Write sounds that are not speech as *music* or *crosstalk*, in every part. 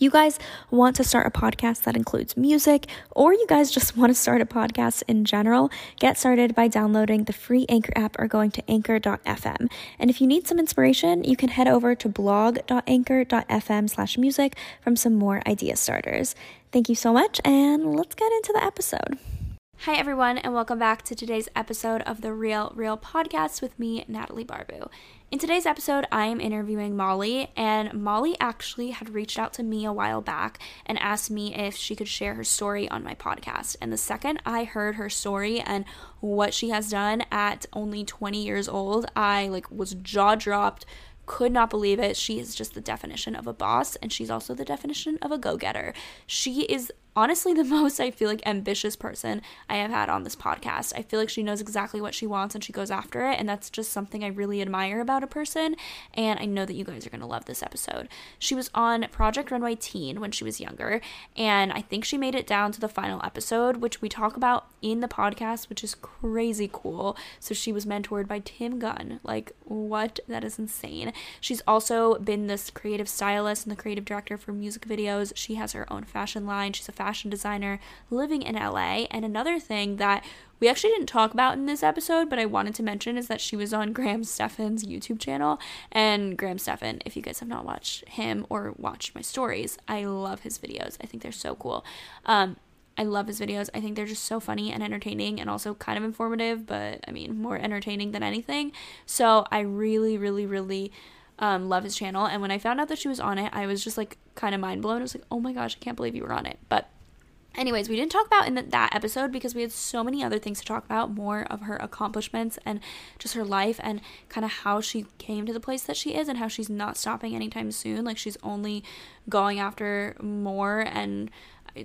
You guys want to start a podcast that includes music, or you guys just want to start a podcast in general, get started by downloading the free Anchor app or going to anchor.fm. And if you need some inspiration, you can head over to blog.anchor.fm slash music from some more idea starters. Thank you so much, and let's get into the episode. Hi, everyone, and welcome back to today's episode of the Real Reel Podcast with me, Natalie Barbu. In today's episode, I am interviewing Molly, and Molly actually had reached out to me a while back and asked me if she could share her story on my podcast. And the second I heard her story and what she has done at only 20 years old, I like was jaw dropped could not believe it. She is just the definition of a boss, and she's also the definition of a go getter. She is honestly the *laughs* most I feel like ambitious person I have had on this podcast. I feel like she knows exactly what she wants and she goes after it, and that's just something I really admire about a person. And I know that you guys are going to love this episode. She was on Project Runway Teen when she was younger, and I think she made it down to the final episode, which we talk about in the podcast, which is crazy cool. So she was mentored by Tim Gunn. Like, what? That is insane. She's also been this creative stylist and the creative director for music videos. She has her own fashion line. She's a fashion fashion designer living in LA. And another thing that we actually didn't talk about in this episode, but I wanted to mention is that she was on *laughs* Graham Stephan's YouTube channel. And Graham Stephan, if you guys have not watched him or watched my stories, I love his videos. I think they're so cool. Um, I love his videos. I think they're just so funny and entertaining and also kind of informative, but I mean, more entertaining than anything. So I really, really, really um, love his channel. And when I found out that she was on it, I was just like kind of mind blown. I was like, oh my gosh, I can't believe you were on it. But Anyways, we didn't talk about in that episode because we had so many other things to talk about more of her accomplishments and just her life and kind of how she came to the place that she is and how she's not stopping anytime soon. Like, she's only going after more and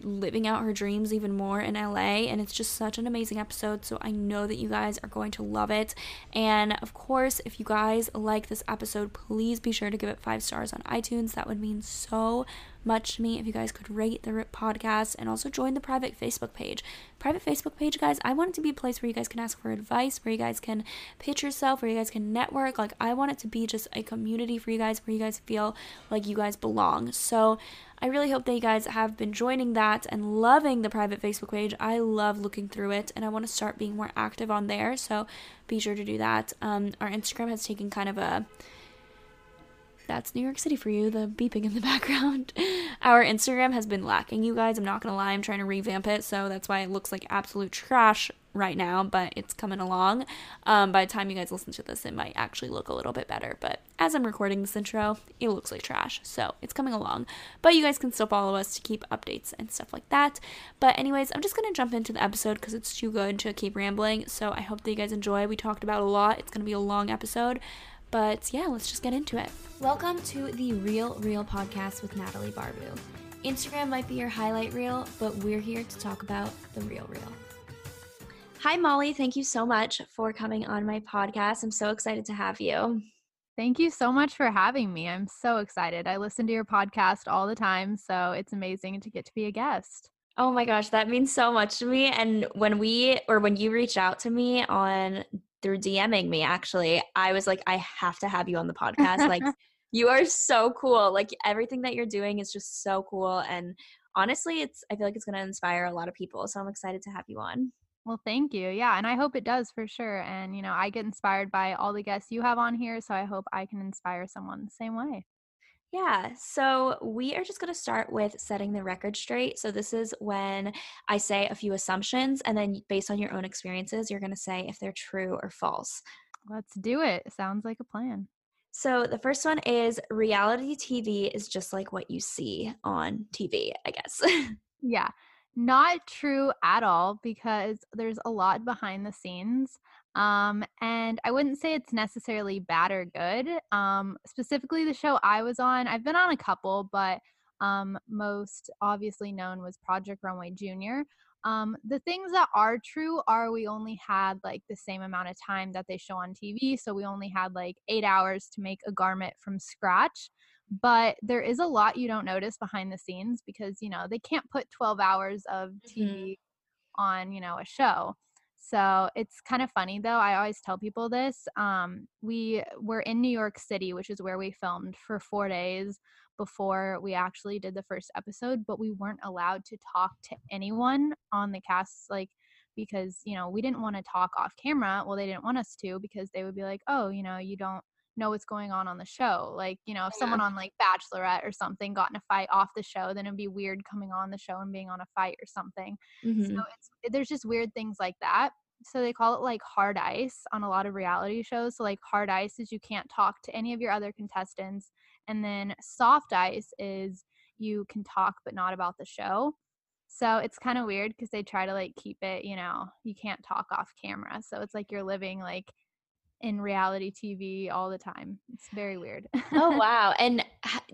living out her dreams even more in LA. And it's just such an amazing episode. So I know that you guys are going to love it. And of course, if you guys like this episode, please be sure to give it five stars on iTunes. That would mean so much to me if you guys could rate the podcast and also join the private Facebook page. Private Facebook page, guys, I want it to be a place where you guys can ask for advice, where you guys can pitch yourself, where you guys can network. Like, I want it to be just a community for you guys where you guys feel like you guys belong. So, I really hope that you guys have been joining that and loving the private Facebook page. I love looking through it and I want to start being more active on there. So be sure to do that. Um, our Instagram has taken kind of a that's New York City for you, the beeping in the *laughs* background. Our Instagram has been lacking, you guys. I'm not gonna lie, I'm trying to revamp it, so that's why it looks like absolute trash right now, but it's coming along. Um, by the time you guys listen to this, it might actually look a little bit better. But as I'm recording this intro, it looks like trash. So it's coming along. But you guys can still follow us to keep updates and stuff like that. But, anyways, I'm just to jump into the episode because it's too good to keep rambling. So I hope that you guys enjoy. We talked about a lot. It's to be a long episode. But yeah, let's just get into it. Welcome to the Real Reel podcast with Natalie Barbu. Instagram might be your highlight reel, but we're here to talk about the real real. Hi, Molly. Thank you so much for coming on my podcast. I'm so excited to have you. Thank you so much for having me. I'm so excited. I listen to your podcast all the time, so it's amazing to get to be a guest. Oh my gosh, that means so much to me. And when we, or when you reached out to me on through DMing me, actually, I was like, I have to have you on the podcast. like, *laughs* you are so cool. Like, everything that you're doing is just so cool. And honestly, it's, I feel like it's going to inspire a lot of people. So I'm excited to have you on. Well, thank you. Yeah, and I hope it does for sure. And, you know, I get inspired by all the guests you have on here. So I hope I can inspire someone the same way. Yeah, so we are just going to start with setting the record straight. So, this is when I say a few assumptions, and then based on your own experiences, you're going to say if they're true or false. Let's do it. Sounds like a plan. So the first one is reality TV is just like what you see on TV, I guess. *laughs* yeah. Not true at all because there's a lot behind the scenes. Um, and I wouldn't say it's necessarily bad or good. Um, specifically, the show I was on, I've been on a couple, but um, most obviously known was Project Runway Junior. Um, the things that are true are we only had like the same amount of time that they show on TV. So we only had like eight hours to make a garment from scratch. But there is a lot you don't notice behind the scenes because, you know, they can't put 12 hours of TV mm-hmm. on, you know, a show. So it's kind of funny though. I always tell people this. Um, we were in New York City, which is where we filmed for four days before we actually did the first episode, but we weren't allowed to talk to anyone on the cast, like because you know we didn't want to talk off camera. Well, they didn't want us to because they would be like, oh, you know, you don't know what's going on on the show. Like, you know, if yeah. someone on like Bachelorette or something got in a fight off the show, then it'd be weird coming on the show and being on a fight or something. Mm-hmm. So it's there's just weird things like that. So they call it like hard ice on a lot of reality shows. So like hard ice is you can't talk to any of your other contestants, and then soft ice is you can talk but not about the show. So it's kind of weird because they try to like keep it, you know, you can't talk off camera. So it's like you're living like in reality TV all the time. It's very weird. oh *laughs* wow. And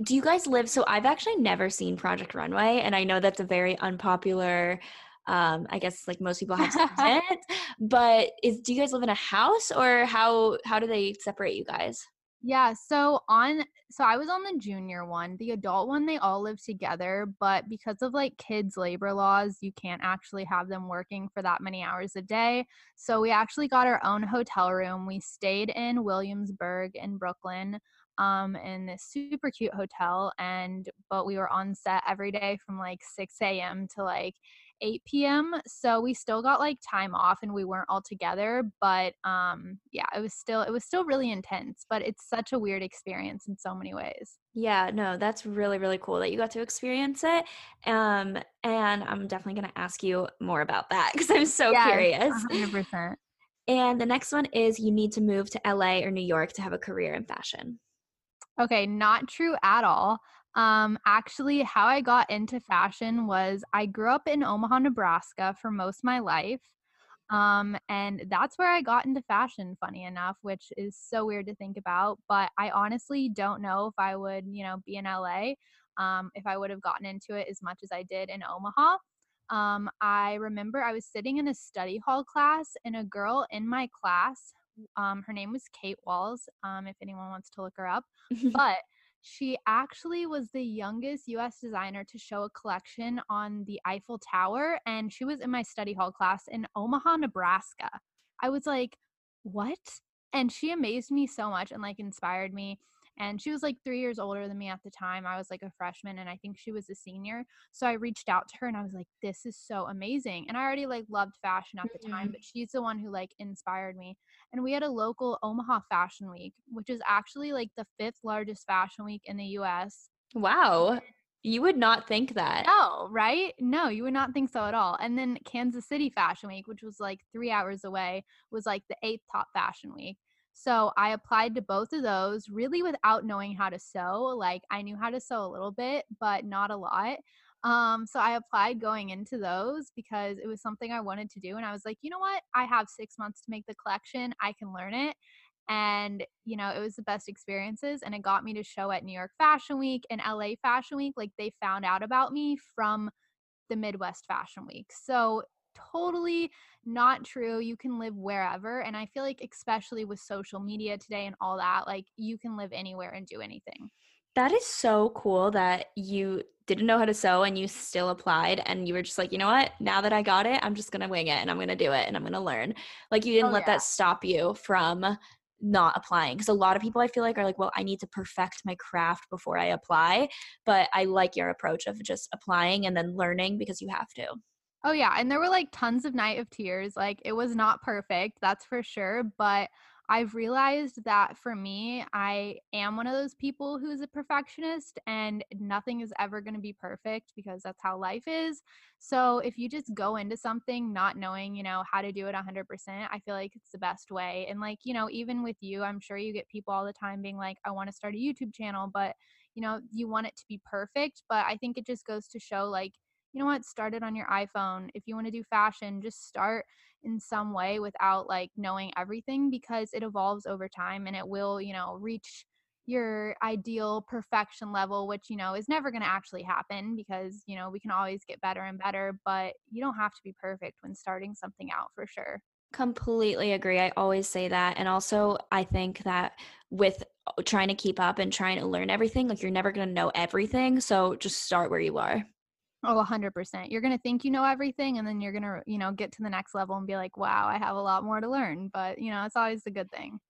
do you guys live so I've actually never seen Project Runway and I know that's a very unpopular um I guess like most people have *laughs* seen it, but is do you guys live in a house or how how do they separate you guys? Yeah, so on so I was on the junior one. The adult one they all live together, but because of like kids labor laws, you can't actually have them working for that many hours a day. So we actually got our own hotel room. We stayed in Williamsburg in Brooklyn um in this super cute hotel and but we were on set every day from like 6 a.m. to like 8 p.m. So we still got like time off and we weren't all together. But um yeah, it was still it was still really intense, but it's such a weird experience in so many ways. Yeah, no, that's really, really cool that you got to experience it. Um, and I'm definitely gonna ask you more about that because I'm so yes, curious. 100%. And the next one is you need to move to LA or New York to have a career in fashion. Okay, not true at all. Um, actually, how I got into fashion was I grew up in Omaha, Nebraska for most of my life. Um, and that's where I got into fashion, funny enough, which is so weird to think about. But I honestly don't know if I would, you know, be in LA, um, if I would have gotten into it as much as I did in Omaha. Um, I remember I was sitting in a study hall class, and a girl in my class, um, her name was Kate Walls, um, if anyone wants to look her up, *laughs* but she actually was the youngest US designer to show a collection on the Eiffel Tower, and she was in my study hall class in Omaha, Nebraska. I was like, what? And she amazed me so much and like inspired me and she was like three years older than me at the time i was like a freshman and i think she was a senior so i reached out to her and i was like this is so amazing and i already like loved fashion at the time mm-hmm. but she's the one who like inspired me and we had a local omaha fashion week which is actually like the fifth largest fashion week in the us wow you would not think that. No, right? No, you would not think so at all. And then Kansas City Fashion Week, which was like three hours away, was like the eighth top fashion week. So I applied to both of those really without knowing how to sew. Like I knew how to sew a little bit, but not a lot. Um, so I applied going into those because it was something I wanted to do. And I was like, you know what? I have six months to make the collection. I can learn it. And, you know, it was the best experiences. And it got me to show at New York Fashion Week and LA Fashion Week. Like they found out about me from the Midwest Fashion Week. So totally not true. You can live wherever. And I feel like, especially with social media today and all that, like you can live anywhere and do anything. That is so cool that you didn't know how to sew and you still applied and you were just like, you know what? Now that I got it, I'm just going to wing it and I'm going to do it and I'm going to learn. Like you oh, didn't oh, let yeah. that stop you from not applying because a lot of people I feel like are like, well, I need to perfect my craft before I apply, but I like your approach of just applying and then learning because you have to. Oh yeah, and there were like tons of night of tears. Like it was not perfect, that's for sure, but I've realized that for me, I am one of those people who's a perfectionist and nothing is ever going to be perfect because that's how life is. So if you just go into something not knowing, you know, how to do it 100%, I feel like it's the best way. And like, you know, even with you, I'm sure you get people all the time being like, I want to start a YouTube channel, but, you know, you want it to be perfect. But I think it just goes to show like, you know what, start it on your iPhone. If you want to do fashion, just start in some way without like knowing everything because it evolves over time and it will, you know, reach your ideal perfection level, which, you know, is never going to actually happen because, you know, we can always get better and better, but you don't have to be perfect when starting something out for sure. Completely agree. I always say that. And also, I think that with uh, trying to keep up and trying to learn everything, like you're never going to know everything. So just start where you are. Oh, 100%. You're going to think you know everything and then you're going to, you know, get to the next level and be like, wow, I have a lot more to learn. But, you know, it's always a good thing.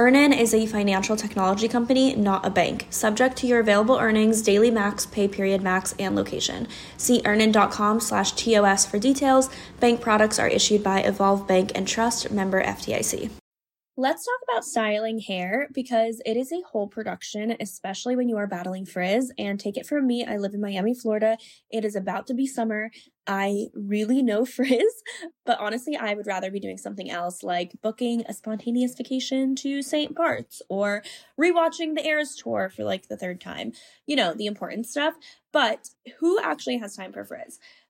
Earnin is a financial technology company, not a bank, subject to your available earnings, daily max, pay period max, and location. See earnin.com slash TOS for details. Bank products are issued by Evolve Bank and Trust, member FDIC. Let's talk about styling hair because it is a whole production, especially when you are battling frizz. And take it from me, I live in Miami, Florida. It is about to be summer. I really know *laughs* frizz, but honestly, I would rather be doing something else like booking a spontaneous vacation to St. Bart's or rewatching the Eras tour for like the third time. You know, the important stuff. But who actually has time for frizz?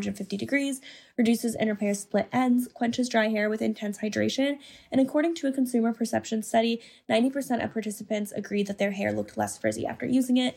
450 degrees, reduces and split ends, quenches dry hair with intense hydration, and according to a consumer perception study, 90% of participants agreed that their hair looked less frizzy after using it.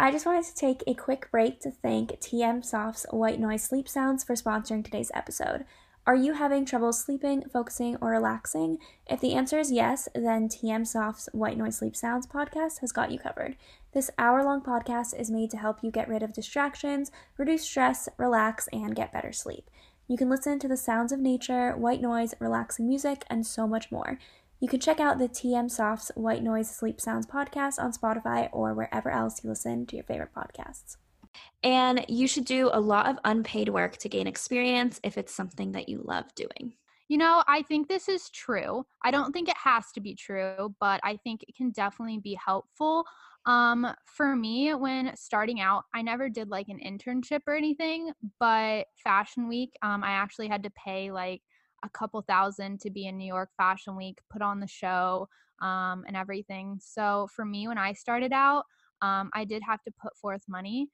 I just wanted to take a quick break to thank TM Soft's White Noise Sleep Sounds for sponsoring today's episode. Are you having trouble sleeping, focusing, or relaxing? If the answer is yes, then TM Soft's White Noise Sleep Sounds podcast has got you covered. This hour long podcast is made to help you get rid of distractions, reduce stress, relax, and get better sleep. You can listen to the sounds of nature, white noise, relaxing music, and so much more. You can check out the TM Soft's White Noise Sleep Sounds podcast on Spotify or wherever else you listen to your favorite podcasts. And you should do a lot of unpaid work to gain experience if it's something that you love doing. You know, I think this is true. I don't think it has to be true, but I think it can definitely be helpful. Um, for me, when starting out, I never did like an internship or anything, but Fashion Week, um, I actually had to pay like a couple thousand to be in New York Fashion Week, put on the show, um, and everything. So for me, when I started out, um, I did have to put forth money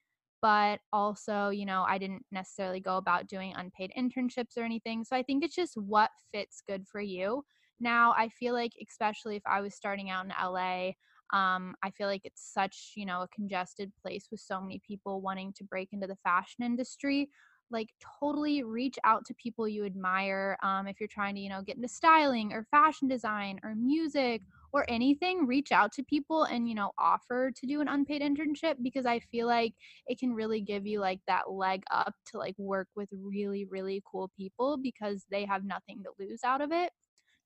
but also, you know, I didn't necessarily go about doing unpaid internships or anything. So I think it's just what fits good for you. Now, I feel like, especially if I was starting out in LA, um, I feel like it's such, you know, a congested place with so many people wanting to break into the fashion industry. Like, totally reach out to people you admire. Um, if you're trying to, you know, get into styling or fashion design or music or anything, reach out to people and, you know, offer to do an unpaid internship because I feel like it can really give you like that leg up to like work with really, really cool people because they have nothing to lose out of it.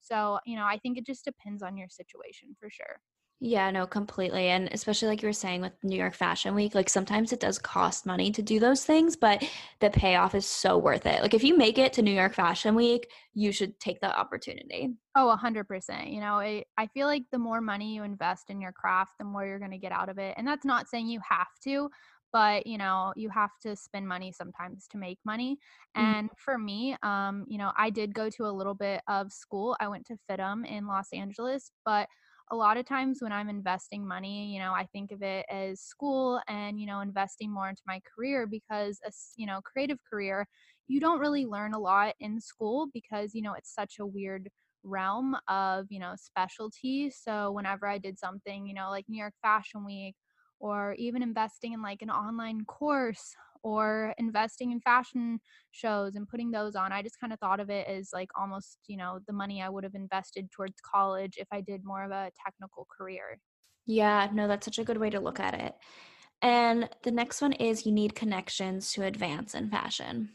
So, you know, I think it just depends on your situation for sure. Yeah, no, completely. And especially like you were saying with New York Fashion Week, like sometimes it does cost money to do those things, but the payoff is so worth it. Like if you make it to New York Fashion Week, you should take that opportunity. Oh, 100%. You know, it, I feel like the more money you invest in your craft, the more you're going to get out of it. And that's not saying you have to, but you know you have to spend money sometimes to make money mm-hmm. and for me um you know i did go to a little bit of school i went to FIDM in los angeles but a lot of times when I'm investing money, you know, I think of it as school and, you know, investing more into my career because a, you know, creative career, you don't really learn a lot in school because, you know, it's such a weird realm of, you know, specialty. So whenever I did something, you know, like New York Fashion Week or even investing in like an online course or investing in fashion shows and putting those on. I just kind of thought of it as like almost, you know, the money I would have invested towards college if I did more of a technical career. Yeah, no, that's such a good way to look at it. And the next one is you need connections to advance in fashion.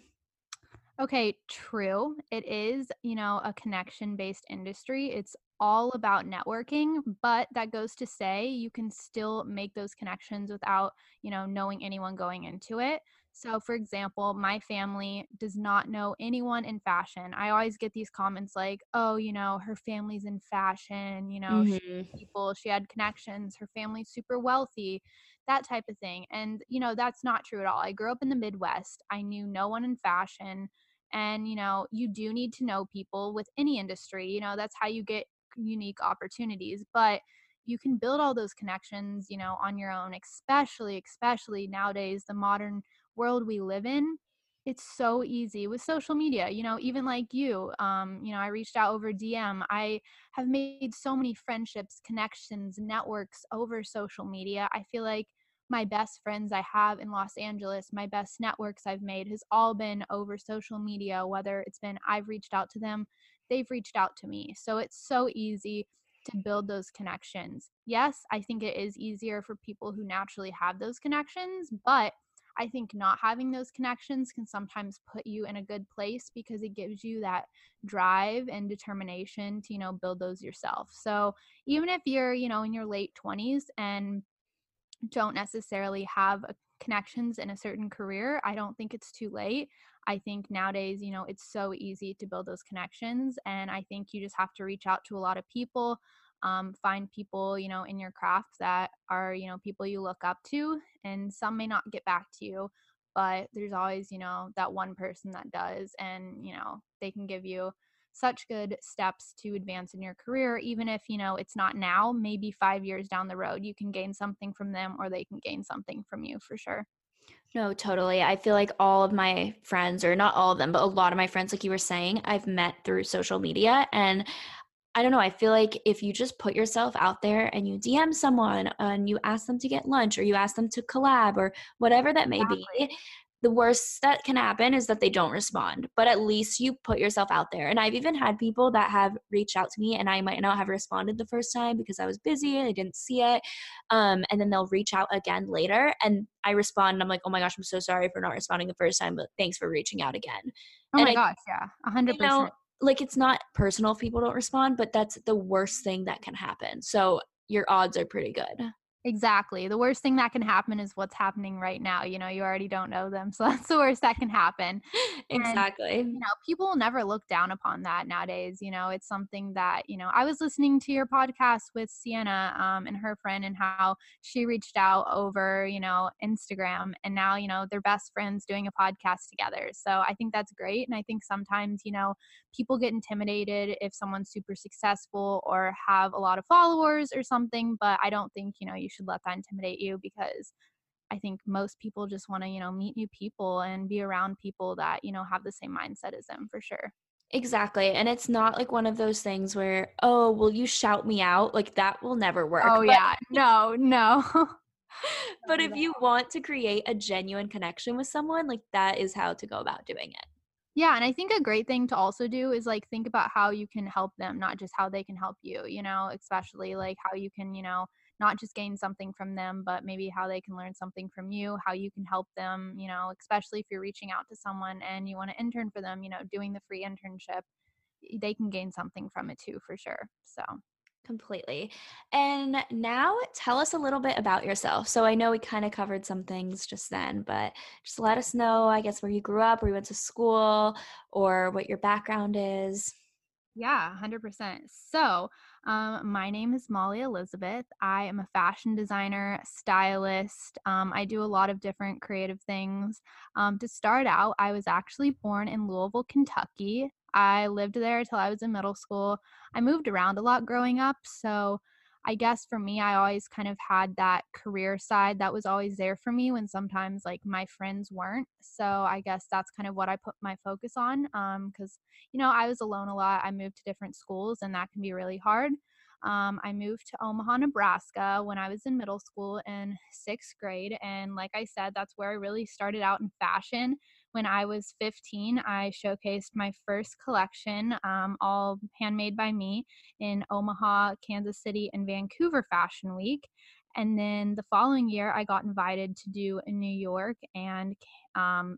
Okay, true. It is, you know, a connection based industry. It's all about networking, but that goes to say you can still make those connections without, you know, knowing anyone going into it. So, for example, my family does not know anyone in fashion. I always get these comments like, oh, you know, her family's in fashion, you know, mm-hmm. she people, she had connections, her family's super wealthy, that type of thing. And, you know, that's not true at all. I grew up in the Midwest. I knew no one in fashion. And, you know, you do need to know people with any industry. You know, that's how you get unique opportunities but you can build all those connections you know on your own especially especially nowadays the modern world we live in it's so easy with social media you know even like you um you know i reached out over dm i have made so many friendships connections networks over social media i feel like my best friends i have in los angeles my best networks i've made has all been over social media whether it's been i've reached out to them they've reached out to me. So it's so easy to build those connections. Yes, I think it is easier for people who naturally have those connections, but I think not having those connections can sometimes put you in a good place because it gives you that drive and determination to, you know, build those yourself. So even if you're, you know, in your late 20s and don't necessarily have connections in a certain career, I don't think it's too late. I think nowadays, you know, it's so easy to build those connections. And I think you just have to reach out to a lot of people, um, find people, you know, in your craft that are, you know, people you look up to. And some may not get back to you, but there's always, you know, that one person that does. And, you know, they can give you such good steps to advance in your career even if you know it's not now maybe 5 years down the road you can gain something from them or they can gain something from you for sure no, totally. I feel like all of my friends, or not all of them, but a lot of my friends, like you were saying, I've met through social media. And I don't know, I feel like if you just put yourself out there and you DM someone and you ask them to get lunch or you ask them to collab or whatever that may exactly. be, the worst that can happen is that they don't respond but at least you put yourself out there. And i've even had people that have reached out to me and i might not have responded the first time because i was busy and i didn't see it um, and then they'll reach out again later and i respond and i'm like oh my gosh i'm so sorry for not responding the first time but thanks for reaching out again. Oh and my I, gosh yeah 100% you know, like it's not personal if people don't respond but that's the worst thing that can happen. So your odds are pretty good Exactly. The worst thing that can happen is what's happening right now. You know, you already don't know them. *laughs* So that's the worst that can happen. exactly. And, you know, people will never look down upon that nowadays. You know, it's something that, you know, I was listening to your podcast with Sienna um, and her friend and how she reached out over, you know, Instagram and now, you know, they're best friends doing a podcast together. So I think that's great. And I think sometimes, you know, people get intimidated if someone's super successful or have a lot of followers or something. But I don't think, you know, you should let that intimidate you because I think most people just want to, you know, meet new people and be around people that, you know, have the same mindset as them for sure. Exactly. And it's not like one of those things where, oh, will you shout me out? Like that will never work. Oh, but, yeah. No, no. *laughs* *laughs* but if you want to create a genuine connection with someone, like that is how to go about doing it. Yeah, and I think a great thing to also do is like think about how you can help them, not just how they can help you, you know, especially like how you can, you know, not just gain something from them, but maybe how they can learn something from you, how you can help them, you know, especially if you're reaching out to someone and you want to intern for them, you know, doing the free internship, they can gain something from it too, for sure. So, completely. And now tell us a little bit about yourself. So I know we kind of covered some things just then, but just let us know, I guess, where you grew up, where you went to school, or what your background is. Yeah, 100%. So, um, my name is Molly Elizabeth. I am a fashion designer, stylist. Um, I do a lot of different creative things. Um, to start out, I was actually born in Louisville, Kentucky. I lived there until I was in middle school. I moved around a lot growing up. So, I guess for me, I always kind of had that career side that was always there for me when sometimes like my friends weren't. So I guess that's kind of what I put my focus on. Um, cause you know, I was alone a lot. I moved to different schools and that can be really hard. Um, I moved to Omaha, Nebraska when I was in middle school in sixth grade. And like I said, that's where I really started out in fashion. When I was 15, I showcased my first collection, um, all handmade by me, in Omaha, Kansas City, and Vancouver Fashion Week. And then the following year, I got invited to do in New York and um,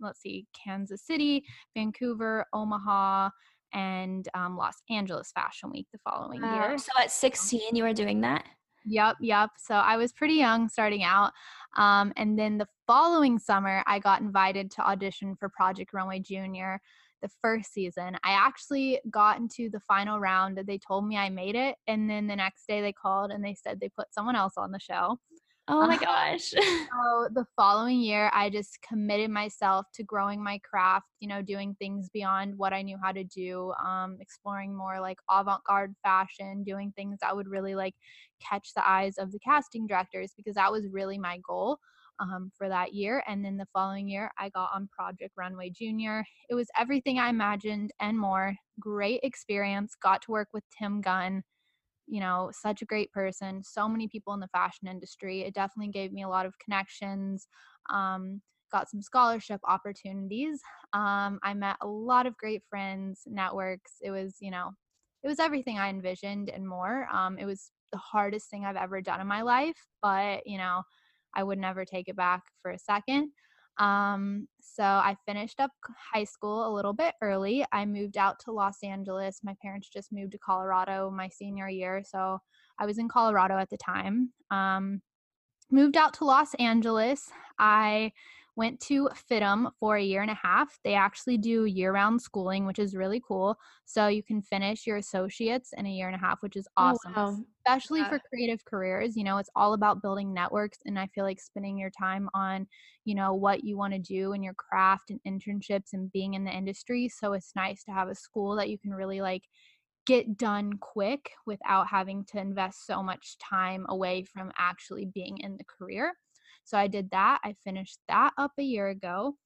let's see, Kansas City, Vancouver, Omaha, and um, Los Angeles Fashion Week the following year. So at 16, you were doing that? Yep, yep. So I was pretty young starting out. Um, and then the following summer, I got invited to audition for Project Runway Junior the first season. I actually got into the final round. They told me I made it. And then the next day they called and they said they put someone else on the show. Oh my *laughs* gosh. *laughs* so the following year, I just committed myself to growing my craft, you know, doing things beyond what I knew how to do, um, exploring more like avant garde fashion, doing things that would really like catch the eyes of the casting directors because that was really my goal. Um, for that year. And then the following year, I got on Project Runway Junior. It was everything I imagined and more. Great experience. Got to work with Tim Gunn you know, such a great person, so many people in the fashion industry. It definitely gave me a lot of connections, um, got some scholarship opportunities. Um, I met a lot of great friends, networks. It was, you know, it was everything I envisioned and more. Um, it was the hardest thing I've ever done in my life, but, you know, I would never take it back for a second. Um, so I finished up high school a little bit early. I moved out to Los Angeles. My parents just moved to Colorado my senior year, so I was in Colorado at the time. Um, moved out to Los Angeles. I went to FIDM for a year and a half. They actually do year round schooling, which is really cool. So you can finish your associates in a year and a half, which is oh, awesome, oh, wow. especially yeah. for creative careers. You know, it's all about building networks. And I feel like spending your time on, you know, what you want to do in your craft and internships and being in the industry. So it's nice to have a school that you can really like get done quick without having to invest so much time away from actually being in the career. So I did that. I finished that up a year ago.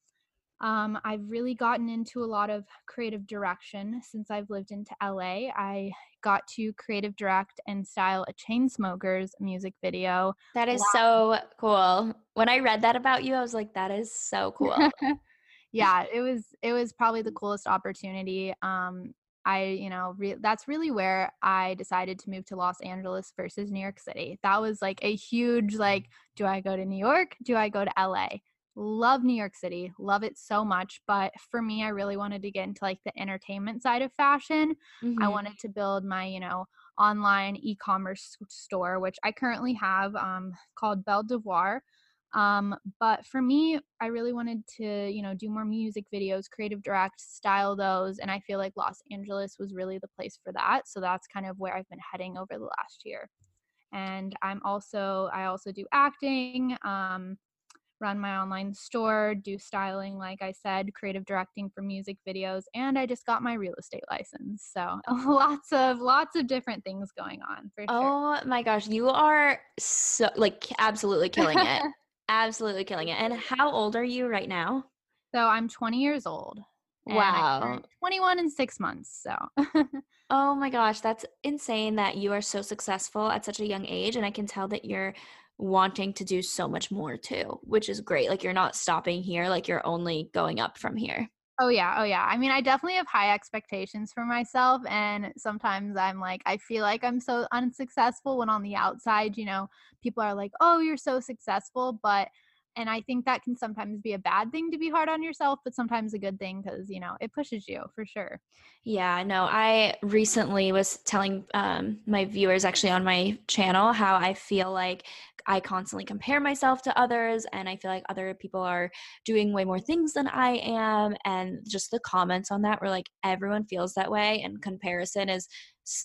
Um, I've really gotten into a lot of creative direction since I've lived into LA. I got to creative direct and style a Chainsmokers music video. That is so cool. When I read that about you, I was like, that is so cool. *laughs* yeah, it was it was probably the coolest opportunity. Um, I, you know, re- that's really where I decided to move to Los Angeles versus New York City. That was like a huge, like, do I go to New York? Do I go to LA? Love New York City, love it so much. But for me, I really wanted to get into like the entertainment side of fashion. Mm-hmm. I wanted to build my, you know, online e-commerce store, which I currently have um, called Belle Devoir. Um, but for me, I really wanted to, you know, do more music videos, creative direct, style those, and I feel like Los Angeles was really the place for that. So that's kind of where I've been heading over the last year. And I'm also, I also do acting. Um, run my online store, do styling, like I said, creative directing for music videos, and I just got my real estate license. So *laughs* lots of lots of different things going on for sure. Oh my gosh, you are so like absolutely killing it. *laughs* absolutely killing it. And how old are you right now? So I'm 20 years old. Wow. 21 in 6 months, so *laughs* Oh my gosh, that's insane that you are so successful at such a young age and I can tell that you're wanting to do so much more too, which is great. Like you're not stopping here, like you're only going up from here. Oh yeah, oh yeah. I mean, I definitely have high expectations for myself and sometimes I'm like I feel like I'm so unsuccessful when on the outside, you know, people are like, "Oh, you're so successful," but and I think that can sometimes be a bad thing to be hard on yourself, but sometimes a good thing because, you know, it pushes you for sure. Yeah, no, I recently was telling um, my viewers actually on my channel how I feel like I constantly compare myself to others and I feel like other people are doing way more things than I am. And just the comments on that were like, everyone feels that way. And comparison is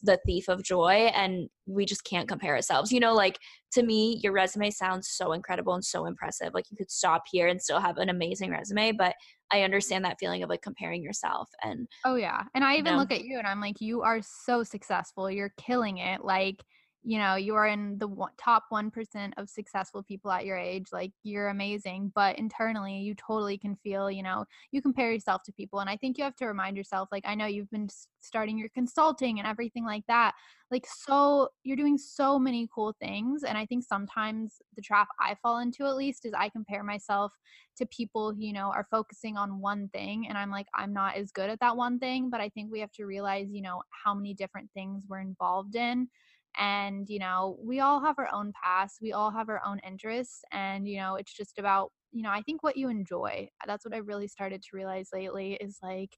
the thief of joy and we just can't compare ourselves you know like to me your resume sounds so incredible and so impressive like you could stop here and still have an amazing resume but i understand that feeling of like comparing yourself and oh yeah and i even you know, look at you and i'm like you are so successful you're killing it like you know you are in the top 1% of successful people at your age like you're amazing but internally you totally can feel you know you compare yourself to people and i think you have to remind yourself like i know you've been starting your consulting and everything like that like so you're doing so many cool things and i think sometimes the trap i fall into at least is i compare myself to people who you know are focusing on one thing and i'm like i'm not as good at that one thing but i think we have to realize you know how many different things we're involved in and you know we all have our own past we all have our own interests and you know it's just about you know i think what you enjoy that's what i really started to realize lately is like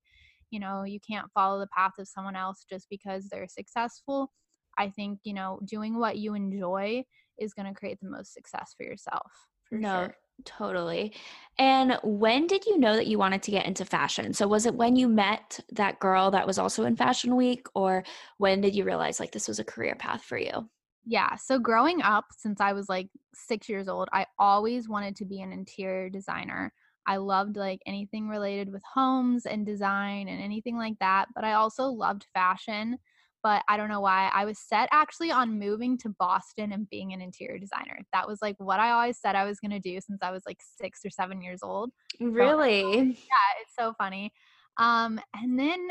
you know you can't follow the path of someone else just because they're successful i think you know doing what you enjoy is going to create the most success for yourself for no sure. Totally. And when did you know that you wanted to get into fashion? So was it when you met that girl that was also in Fashion Week or when did you realize like this was a career path for you? Yeah, so growing up since I was like 6 years old, I always wanted to be an interior designer. I loved like anything related with homes and design and anything like that, but I also loved fashion but I don't know why. I was set actually on moving to Boston and being an interior designer. That was like what I always said I was going to do since I was like 6 or 7 years old. Really? So, *laughs* yeah, it's so funny. Um and then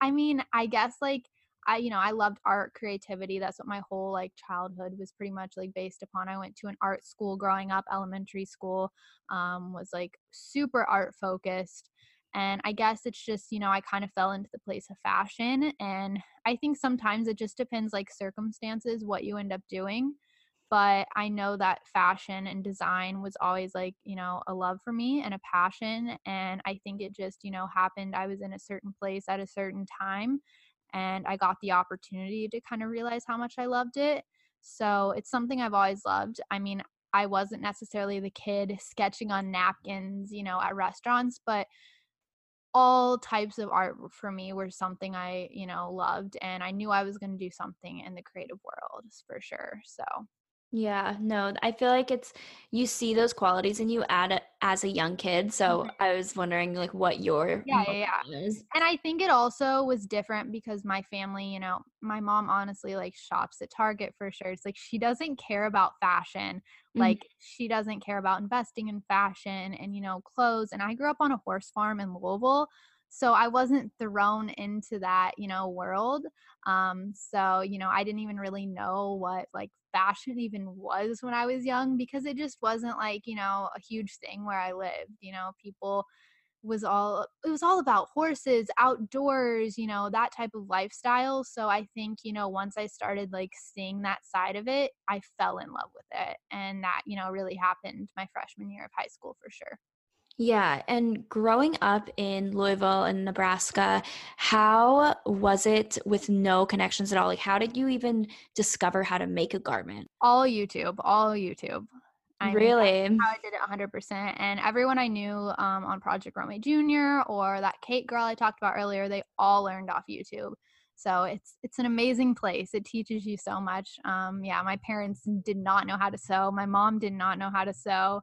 I mean, I guess like I you know, I loved art, creativity. That's what my whole like childhood was pretty much like based upon. I went to an art school growing up, elementary school, um was like super art focused and I guess it's just, you know, I kind of fell into the place of fashion. And I think sometimes it just depends, like circumstances, what you end up doing. But I know that fashion and design was always like, you know, a love for me and a passion. And I think it just, you know, happened. I was in a certain place at a certain time and I got the opportunity to kind of realize how much I loved it. So it's something I've always loved. I mean, I wasn't necessarily the kid sketching on napkins, you know, at restaurants, but all types of art for me were something I, you know, loved and I knew I was going to do something in the creative world for sure. So, yeah, no, I feel like it's you see those qualities and you add it as a young kid. So mm-hmm. I was wondering like what your yeah, yeah, yeah. Is. And I think it also was different because my family, you know, my mom honestly like shops at Target for sure. It's like she doesn't care about fashion. Mm-hmm. Like she doesn't care about investing in fashion and you know clothes. And I grew up on a horse farm in Louisville, so i wasn't thrown into that you know world um so you know i didn't even really know what like fashion even was when i was young because it just wasn't like you know a huge thing where i lived you know people was all it was all about horses outdoors you know that type of lifestyle. So i think you know once i started like seeing that side of it i fell in love with it and that you know really happened my freshman year of high school for sure Yeah, and growing up in Louisville and Nebraska, how was it with no connections at all? Like, how did you even discover how to make a garment? All YouTube, all YouTube. I really? how I did it 100%. And everyone I knew um, on Project Runway Junior or that Kate girl I talked about earlier, they all learned off YouTube. So it's it's an amazing place. It teaches you so much. Um, yeah, my parents did not know how to sew. My mom did not know how to sew.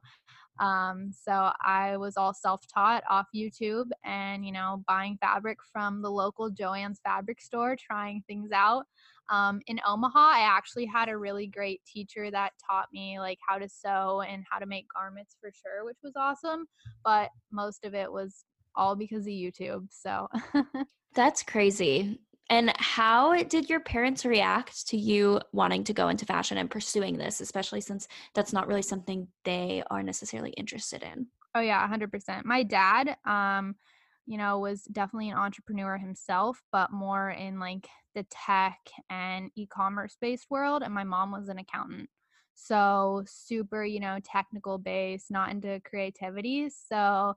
Um, so I was all self-taught off YouTube and, you know, buying fabric from the local Joann's fabric store, trying things out. Um, in Omaha, I actually had a really great teacher that taught me like how to sew and how to make garments for sure, which was awesome. But most of it was all because of YouTube. So *laughs* that's crazy. And how did your parents react to you wanting to go into fashion and pursuing this, especially since that's not really something they are necessarily interested in? Oh yeah, 100%. My dad um you know was definitely an entrepreneur himself, but more in like the tech and e-commerce based world and my mom was an accountant. So super, you know, technical based, not into creativity. So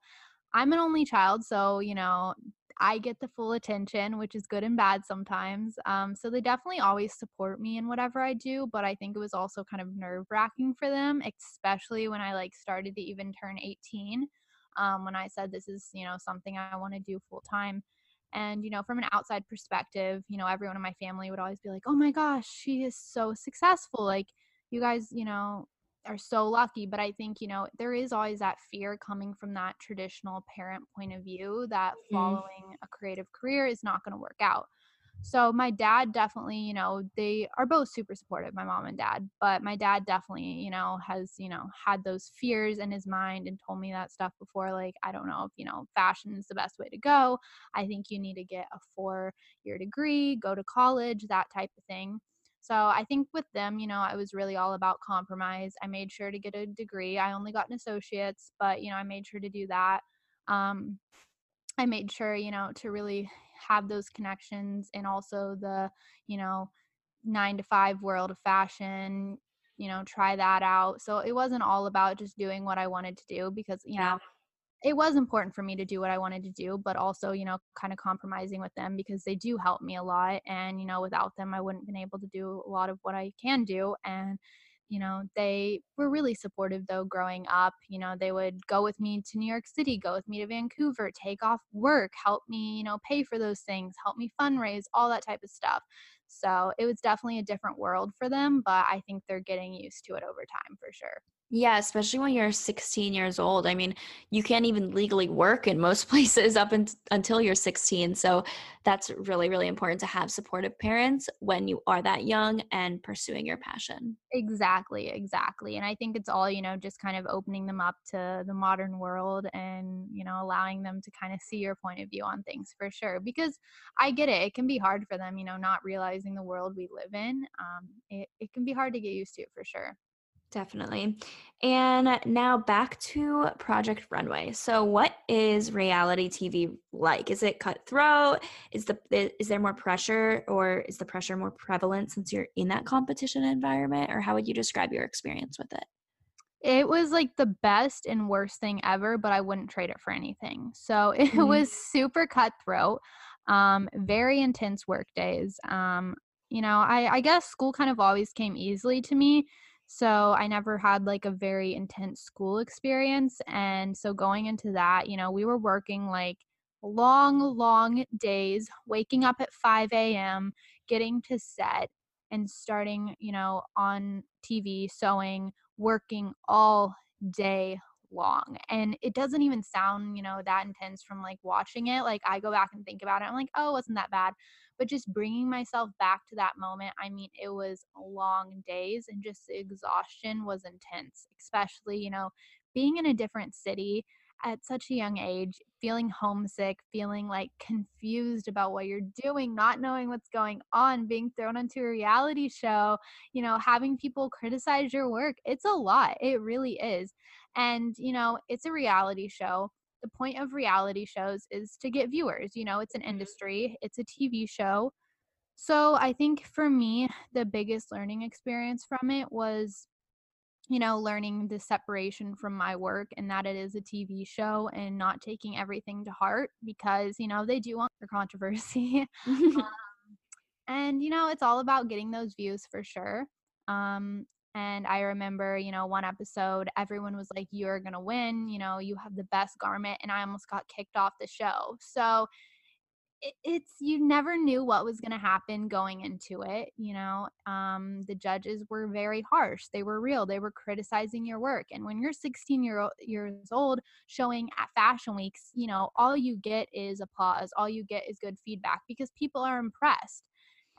I'm an only child, so you know, I get the full attention, which is good and bad sometimes. Um, so they definitely always support me in whatever I do, but I think it was also kind of nerve wracking for them, especially when I like started to even turn 18. Um, when I said this is, you know, something I want to do full time. And, you know, from an outside perspective, you know, everyone in my family would always be like, oh my gosh, she is so successful. Like, you guys, you know, are so lucky but i think you know there is always that fear coming from that traditional parent point of view that mm-hmm. following a creative career is not going to work out. So my dad definitely you know they are both super supportive my mom and dad but my dad definitely you know has you know had those fears in his mind and told me that stuff before like i don't know if you know fashion is the best way to go. I think you need to get a four year degree go to college that type of thing so I think with them, you know, I was really all about compromise. I made sure to get a degree. I only got an associate's, but you know, I made sure to do that. Um, I made sure, you know, to really have those connections and also the, you know, nine to five world of fashion, you know, try that out. So it wasn't all about just doing what I wanted to do because, you know, it was important for me to do what I wanted to do, but also, you know, kind of compromising with them because they do help me a lot. And, you know, without them, I wouldn't have been able to do a lot of what I can do. And, you know, they were really supportive though growing up. You know, they would go with me to New York City, go with me to Vancouver, take off work, help me, you know, pay for those things, help me fundraise, all that type of stuff. So it was definitely a different world for them, but I think they're getting used to it over time for sure. Yeah, especially when you're 16 years old. I mean, you can't even legally work in most *laughs* places up in, until you're 16. So that's really, really important to have supportive parents when you are that young and pursuing your passion. Exactly, exactly. And I think it's all, you know, just kind of opening them up to the modern world and, you know, allowing them to kind of see your point of view on things for sure. Because I get it. It can be hard for them, you know, not realizing the world we live in. Um, it, it can be hard to get used to for sure. Definitely. And now back to Project Runway. So what is reality TV like? Is it cutthroat? Is the is there more pressure or is the pressure more prevalent since you're in that competition environment or how would you describe your experience with it? It was like the best and worst thing ever, but I wouldn't trade it for anything. So *laughs* it mm-hmm. was super cutthroat, um, very intense work days. Um, you know, I, I guess school kind of always came easily to me so I never had like a very intense school experience. And so going into that, you know, we were working like long, long days, waking up at 5 a.m., getting to set and starting, you know, on TV, sewing, working all day long. And it doesn't even sound, you know, that intense from like watching it. Like I go back and think about it. I'm like, oh, wasn't that bad but just bringing myself back to that moment i mean it was long days and just the exhaustion was intense especially you know being in a different city at such a young age feeling homesick feeling like confused about what you're doing not knowing what's going on being thrown into a reality show you know having people criticize your work it's a lot it really is. And you know it's a reality show the point of reality shows is to get viewers. You know, it's an mm-hmm. industry, it's a TV show. So I think for me, the biggest learning experience from it was you know, learning the separation from my work and that it is a TV show and not taking everything to heart because, you know, they do want their controversy. *laughs* *laughs* um, and, you know, it's all about getting those views for sure. Um, and I remember, you know, one episode, everyone was like, You're going to win. You know, you have the best garment. And I almost got kicked off the show. So it's you never knew what was going to happen going into it you know um, the judges were very harsh they were real they were criticizing your work and when you're 16 year years old showing at fashion weeks you know all you get is applause all you get is good feedback because people are impressed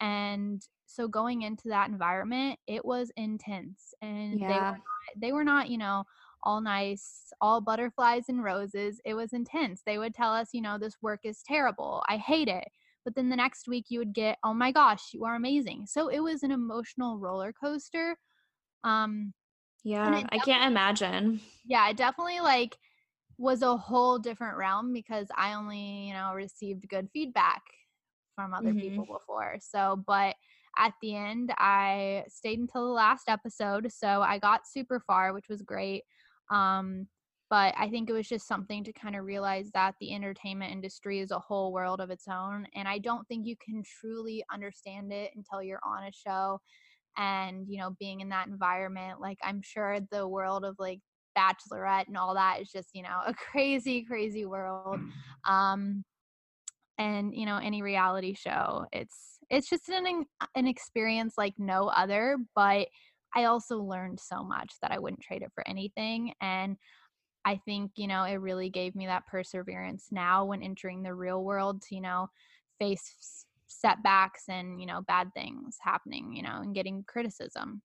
and so going into that environment it was intense and yeah. they were not, they were not you know all nice, all butterflies and roses. It was intense. They would tell us, you know, this work is terrible. I hate it. But then the next week you would get, oh my gosh, you are amazing. So it was an emotional roller coaster. Um yeah, I can't imagine. Yeah, it definitely like was a whole different realm because I only, you know, received good feedback from other mm-hmm. people before. So, but at the end, I stayed until the last episode. So I got super far, which was great. Um, but I think it was just something to kind of realize that the entertainment industry is a whole world of its own. And I don't think you can truly understand it until you're on a show and, you know, being in that environment. Like, I'm sure the world of like Bachelorette and all that is just, you know, *laughs* a crazy, crazy world. Um, and, you know, any reality show, it's, it's just an, an experience like no other, but I also learned so much that I wouldn't trade it for anything. And I think, you know, it really gave me that perseverance now when entering the real world to, you know, face setbacks and, you know, bad things happening, you know, and getting criticism.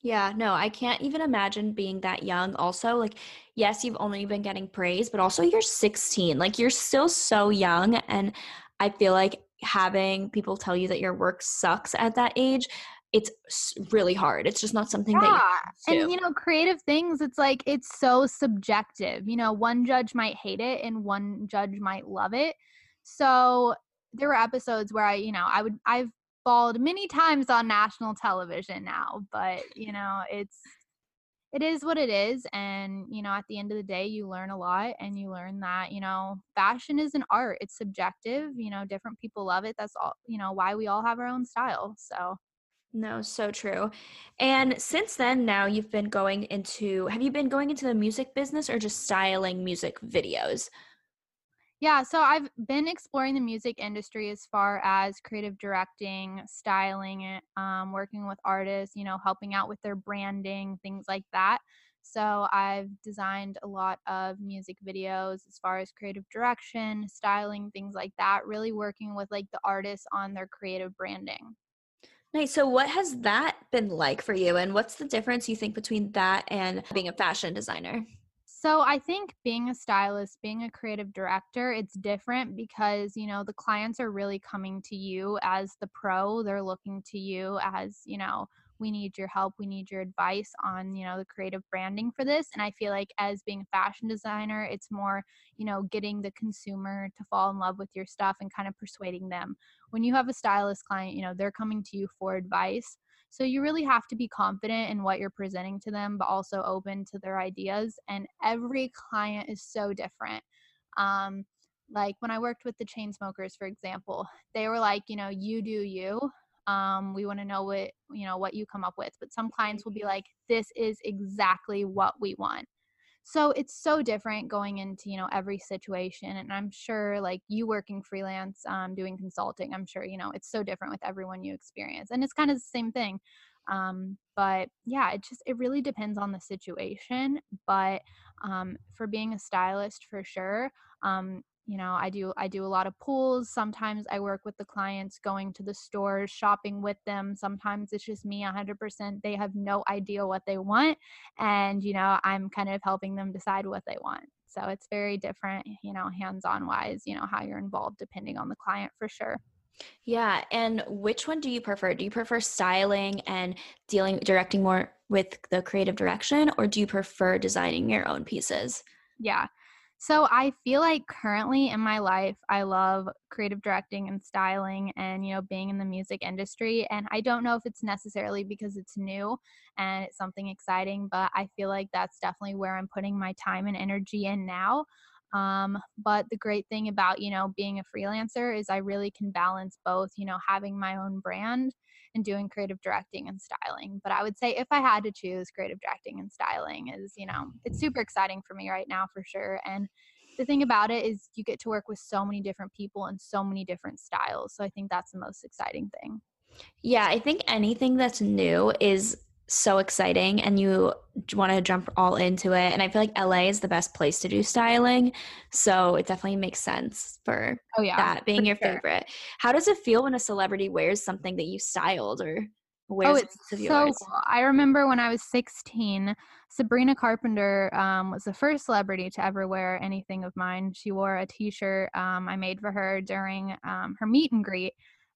Yeah, no, I can't even imagine being that young. Also, like, yes, you've only been getting praise, but also you're 16. Like, you're still so young. And I feel like having people tell you that your work sucks at that age it's really hard. It's just not something yeah. that you And you know, creative things, it's like it's so subjective. You know, one judge might hate it and one judge might love it. So there were episodes where I, you know, I would I've bawled many times on national television now, but you know, it's it is what it is and you know at the end of the day you learn a lot and you learn that you know fashion is an art it's subjective you know different people love it that's all you know why we all have our own style so no, so true. And since then, now you've been going into, have you been going into the music business or just styling music videos? Yeah, so I've been exploring the music industry as far as creative directing, styling, um, working with artists, you know, helping out with their branding, things like that. So I've designed a lot of music videos as far as creative direction, styling, things like that, really working with like the artists on their creative branding. Nice. So, what has that been like for you? And what's the difference you think between that and being a fashion designer? So, I think being a stylist, being a creative director, it's different because, you know, the clients are really coming to you as the pro. They're looking to you as, you know, we need your help we need your advice on you know the creative branding for this and i feel like as being a fashion designer it's more you know getting the consumer to fall in love with your stuff and kind of persuading them when you have a stylist client you know they're coming to you for advice so you really have to be confident in what you're presenting to them but also open to their ideas and every client is so different. Um, like when I worked with the Chainsmokers, for example, they were like, you know, you do you. Um, we want to know what you know what you come up with. But some clients will be like this is exactly what we want so it's so different going into you know every situation and i'm sure like you working freelance um, doing consulting i'm sure you know it's so different with everyone you experience and it's kind of the same thing um, but yeah it just it really depends on the situation but um, for being a stylist for sure um, you know i do i do a lot of pools sometimes i work with the clients going to the stores shopping with them sometimes it's just me 100% they have no idea what they want and you know i'm kind of helping them decide what they want. So it's very different you know hands on wise you know how you're involved depending on the client for sure. Yeah and which one do you prefer? Do you prefer styling and dealing directing more with the creative direction or do you prefer designing your own pieces? Yeah So I feel like currently in my life, I love creative directing and styling and, you know, being in the music industry. And I don't know if it's necessarily because it's new and it's something exciting, but I feel like that's definitely where I'm putting my time and energy in now. Um, but the great thing about, you know, being a freelancer is I really can balance both, you know, having my own brand and doing creative directing and styling. But I would say if I had to choose creative directing and styling is, you know, it's super exciting for me right now for sure. And the thing about it is you get to work with so many different people and so many different styles. So I think that's the most exciting thing. Yeah, I think anything that's new is so exciting and you want to jump all into it. And I feel like LA is the best place to do styling. So it definitely makes sense for oh, yeah, that being your sure. favorite. How does it feel when a celebrity wears something that you styled or wears oh, it's so yours? cool. I remember when I was 16, Sabrina Carpenter um, was the first celebrity to ever wear anything of mine. She wore a t-shirt um, I made for her during um, her meet and greet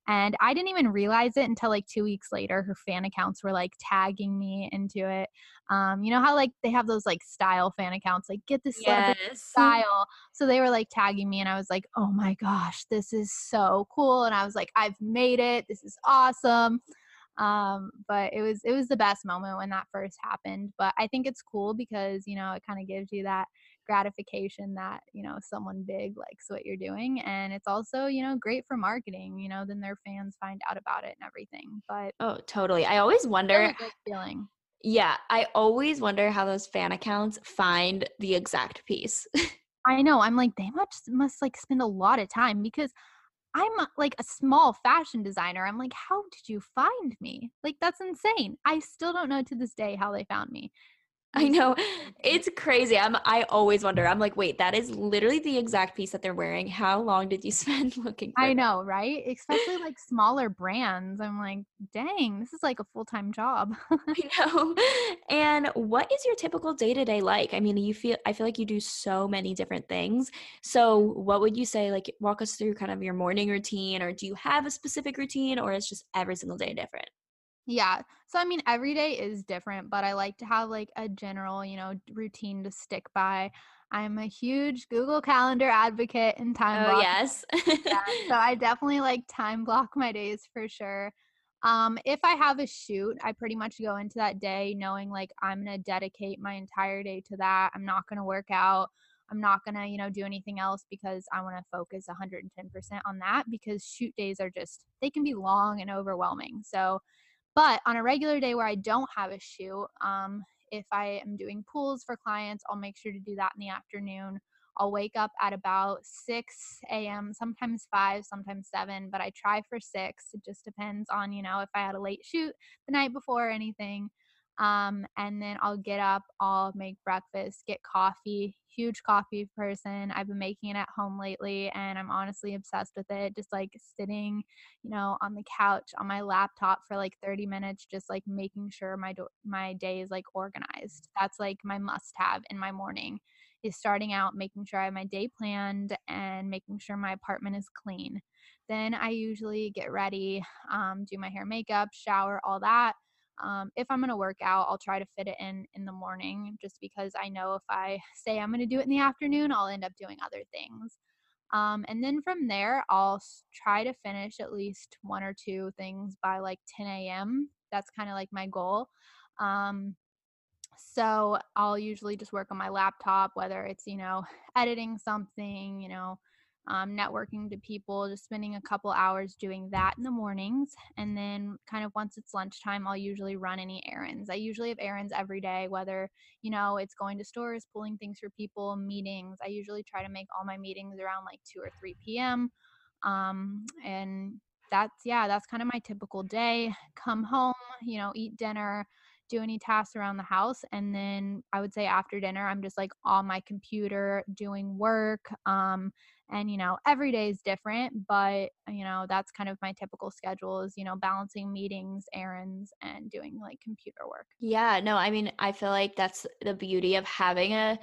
and I didn't even realize it until like two weeks later. Her fan accounts were like tagging me into it. Um, you know how like they have those like style fan accounts, like get this yes. style. So they were like tagging me, and I was like, oh my gosh, this is so cool. And I was like, I've made it. This is awesome um but it was it was the best moment when that first happened but i think it's cool because you know it kind of gives you that gratification that you know someone big likes what you're doing and it's also you know great for marketing you know then their fans find out about it and everything but oh totally i always wonder feeling yeah i always wonder how those fan accounts find the exact piece *laughs* i know i'm like they must must like spend a lot of time because I'm like a small fashion designer. I'm like, how did you find me? Like, that's insane. I still don't know to this day how they found me. *laughs* I know. It's crazy. I'm I always wonder. I'm like, wait, that is literally the exact piece that they're wearing. How long did you *laughs* spend looking I know, right? Especially like smaller brands. I'm like, dang, this is like a full-time job. *laughs* I know. And what is your typical day-to-day like? I mean, you feel I feel like you do so many different things. So, what would you say like walk us through kind of your morning routine or do you have a specific routine or is just every single day different? Yeah. So I mean every day is different, but I like to have like a general, you know, routine to stick by. I'm a huge Google Calendar advocate and time oh, block. *laughs* yes. yeah, so I *laughs* definitely like time block my days for sure. Um, if I have a shoot, I pretty much go into that day knowing like I'm gonna dedicate my entire day to that. I'm not gonna work out. I'm not gonna, you know, do anything else because I want to focus 110% on that because shoot days are just they can be long and overwhelming. So but on a regular day where I don't have a shoot, um, if I am doing pools for clients, I'll make sure to do that in the afternoon. I'll wake up at about 6 a.m., sometimes 5, sometimes 7, but I try for 6. It just depends on, you know, if I had a late shoot the night before or anything. Um, and then I'll get up, I'll make breakfast, get coffee. Huge coffee person. I've been making it at home lately and I'm honestly obsessed with it. Just like sitting, you know, on the couch on my laptop for like 30 minutes, just like making sure my do- my day is like organized. That's like my must have in my morning is starting out making sure I have my day planned and making sure my apartment is clean. Then I usually get ready, um, do my hair, makeup, shower, all that um, if I'm going to work out, I'll try to fit it in in the morning just because I know if I *laughs* say I'm going to do it in the afternoon, I'll end up doing other things. Um, and then from there, I'll try to finish at least one or two things by like 10 a.m. That's kind of like my goal. Um, so I'll usually just work on my laptop, whether it's, you know, *sighs* editing something, you know, um, networking to people, just spending a couple hours doing that in the mornings. And then, kind of once it's lunchtime, I'll usually run any errands. I usually have errands every day, whether, you know, it's going to stores, pulling things for people, meetings. I usually try to make all my meetings around like 2 or 3 p.m. Um, and that's, yeah, that's kind of my typical day. Come home, you know, eat dinner do any tasks around the house and then i would say after dinner i'm just like on my computer doing work um and you know every day is different but you know that's kind of my typical schedule is you know balancing meetings errands and doing like computer work yeah no i mean i feel like that's the beauty of having a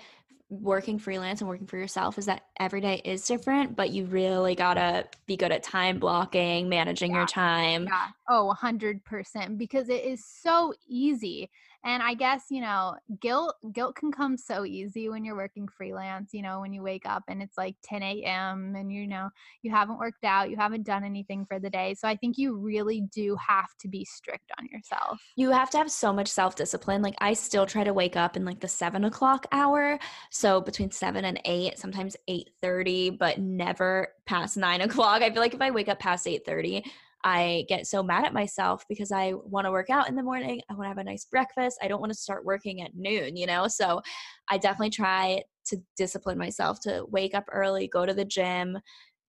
working freelance and working for yourself is that every day is different, but you really gotta be good at time blocking, managing yeah. your time. Yeah. Oh, 100%. Because it is so easy. And I guess, you know, guilt guilt can come so easy when you're working freelance, you know, when you wake up and it's like 10 a.m. and you know, you haven't worked out, you haven't done anything for the day. So I think you really do have to be strict on yourself. You have to have so much self-discipline. Like I still try to wake up in like the seven o'clock hour. So between seven and eight, sometimes 8:30, but never past nine *laughs* o'clock. I feel like if I wake up past 8:30, I get so mad at myself because I want to work out in the morning. I want to have a nice breakfast. I don't want to start working at noon, you know? So I definitely try to discipline myself to wake up early, go to the gym,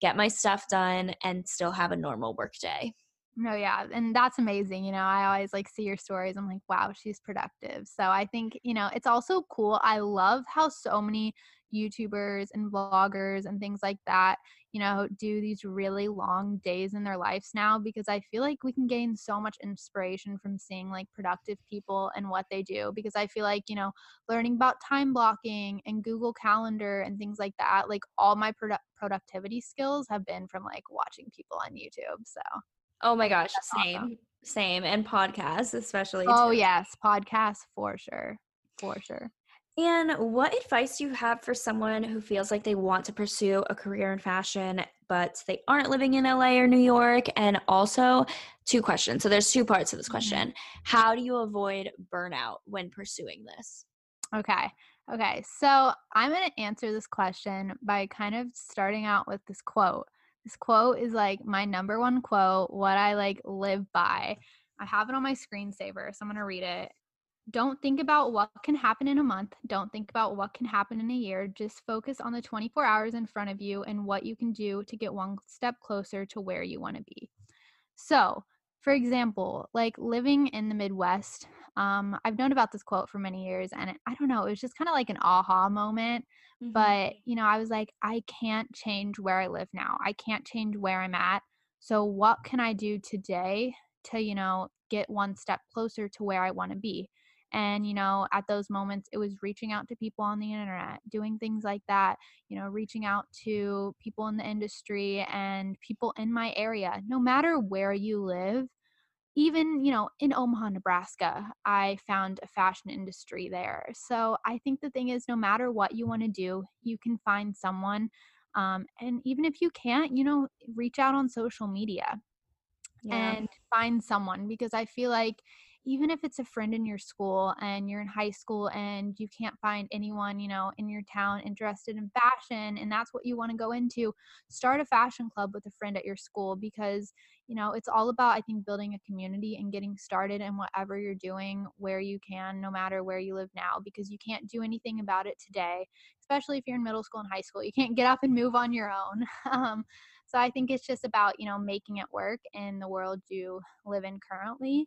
get my stuff done, and still have a normal work day. No, yeah. And that's amazing. You know, I always like see your stories. I'm like, wow, she's productive. So I think, you know, it's also cool. I love how so many YouTubers and vloggers and things like that, you know, do these really long days in their lives now because I feel like we can gain so much inspiration from seeing like productive people and what they do because I feel like, you know, learning about time blocking and Google Calendar and things like that, like all my produ- productivity skills have been from like watching people on YouTube. So, oh my gosh, same. Awesome. Same and podcasts especially. Oh too. yes, podcasts for sure. For sure. And what advice do you have for someone who feels like they want to pursue a career in fashion, but they aren't living in LA or New York? And also, two questions. So there's two parts of this mm-hmm. question. How do you avoid burnout when pursuing this? Okay. Okay. So I'm going to answer this question by kind of starting out with this quote. This quote is like my number one quote, what I like live by. I have it on my screensaver, so I'm going to read it don't think about what can happen in a month. Don't think about what can happen in a year. Just focus on the 24 hours in front of you and what you can do to get one step closer to where you want to be. So, for example, like living in the Midwest, um, I've known about this quote for many years, and it, I don't know, it was just kind of like an aha moment. Mm-hmm. But, you know, I was like, I can't change where I live now, I can't change where I'm at. So, what can I do today to, you know, get one step closer to where I want to be? And, you know, at those moments, it was reaching out to people on the internet, doing things like that, you know, reaching out to people in the industry and people in my area, no matter where you live. Even, you know, in Omaha, Nebraska, I found a fashion industry there. So I think the thing is, no matter what you want to do, you can find someone. Um, and even if you can't, you know, reach out on social media yeah. and find someone because I feel like even if it's a friend in your school and you're in high school and you can't find anyone, you know, in your town interested in fashion and that's what you want to go into, start a fashion club with a friend at your school because, you know, it's all about, I think, building a community and getting started in whatever you're doing where you can, no matter where you live now, because you can't do anything about it today, especially if you're in middle school and high school. You can't get up and move on your own. *laughs* um, so I think it's just about, you know, making it work in the world you live in currently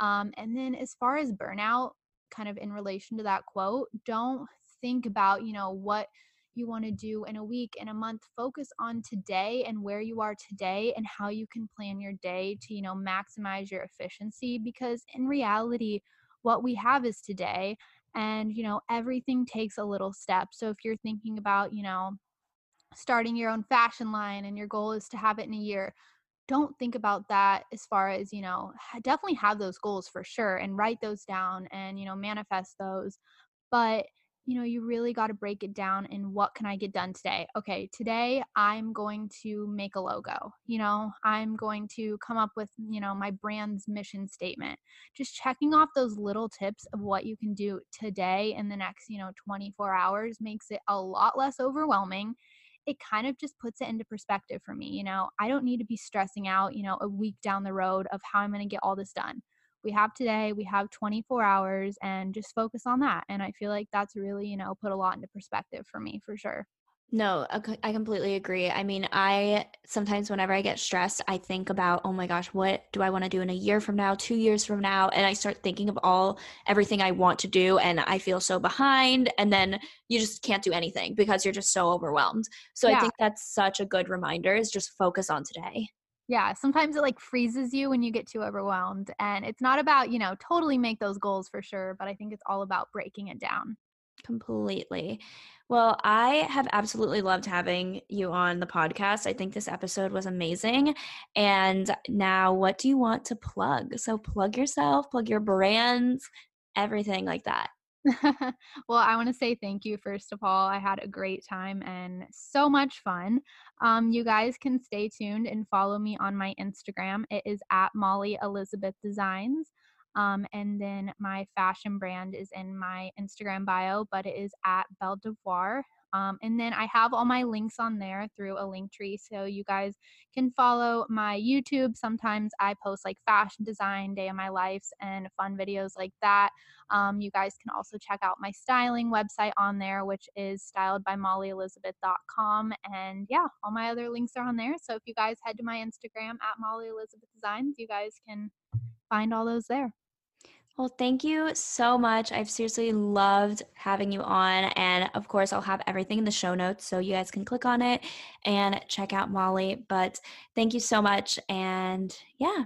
um, and then as far as burnout, kind of in relation to that quote, don't think about, you know, what you want to do in a week, in a month. Focus on today and where you are today and how you can plan your day to, you know, maximize your efficiency because in reality, what we have is today and you know everything takes a little step so if you're thinking about you know starting your own fashion line and your goal is to have it in a year don't think about that as far as you know definitely have those goals for sure and write those down and you know manifest those but you know you really got to break it down in what can i get done today? Okay today i'm going to make a logo you know? I'm going to come up with you know my brand's mission statement. Just checking off those little tips of what you can do today in the next you know 24 hours makes it a lot less overwhelming it kind of just puts it into perspective for me. You know, I don't need to be stressing out, you know, a week down the road of how I'm going to get all this done. We have today, we have 24 hours, and just focus on that. And I feel like that's really, you know, put a lot into perspective for me for sure. No, I completely agree. I mean, I sometimes whenever I get stressed, I think about, oh my gosh, what do I want to do in a year from now, two years from now? And I start thinking of all everything I want to do, and I feel so behind. And then you just can't do anything because you're just so overwhelmed. So yeah. I think that's such a good reminder is just focus on today. Yeah, sometimes it like freezes you when you get too overwhelmed. And it's not about, you know, totally make those goals for sure, but I think it's all about breaking it down. Completely. Well, I have absolutely loved having you on the podcast. I think this episode was amazing. And now, what do you want to plug? So, plug yourself, plug your brands, everything like that. *laughs* well, I want to say thank you, first of all. I had a great time and so much fun. Um, you guys can stay tuned and follow me on my Instagram. It is at Molly Elizabeth Designs. Um, and then my fashion brand is in my Instagram bio, but it is at Belle Devoir. Um, and then I have all my links on there through a link tree. So you guys can follow my YouTube. Sometimes I post like fashion design, day of my life, and fun videos like that. Um, you guys can also check out my styling website on there, which is styledbymollyelizabeth.com. And yeah, all my other links are on there. So if you guys head to my Instagram at Molly Elizabeth Designs, you guys can find all those there. Well, thank you so much. I've seriously loved having you on. And of course, I'll have everything in the show notes so you guys can click on it and check out Molly. But thank you so much. And yeah.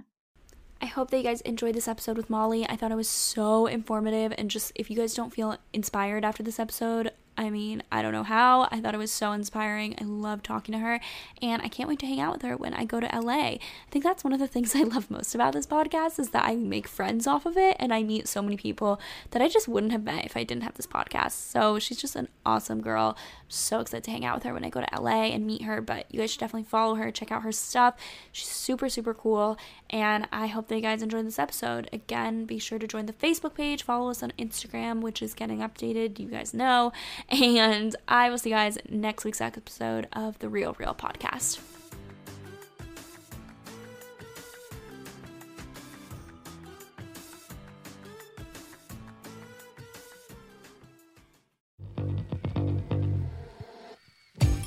I hope that you guys enjoyed this episode with Molly. I thought it was so informative. And just if you guys don't feel inspired after this episode, I mean, I don't know how. I thought it was so inspiring. I love talking to her, and I can't wait to hang out with her when I go to LA. I think that's one of the things *laughs* I love most about this podcast is that I make friends off of it, and I meet so many people that I just wouldn't have met if I didn't have this podcast. So she's just an awesome girl. So excited to hang out with her when I go to LA and meet her. But you guys should definitely follow her, check out her stuff. She's super, super cool, and I hope that you guys enjoyed this episode. Again, be sure to join the Facebook page, follow us on Instagram, which is getting updated. You guys know *laughs* and I will see you guys next week's episode of the Real Reel podcast.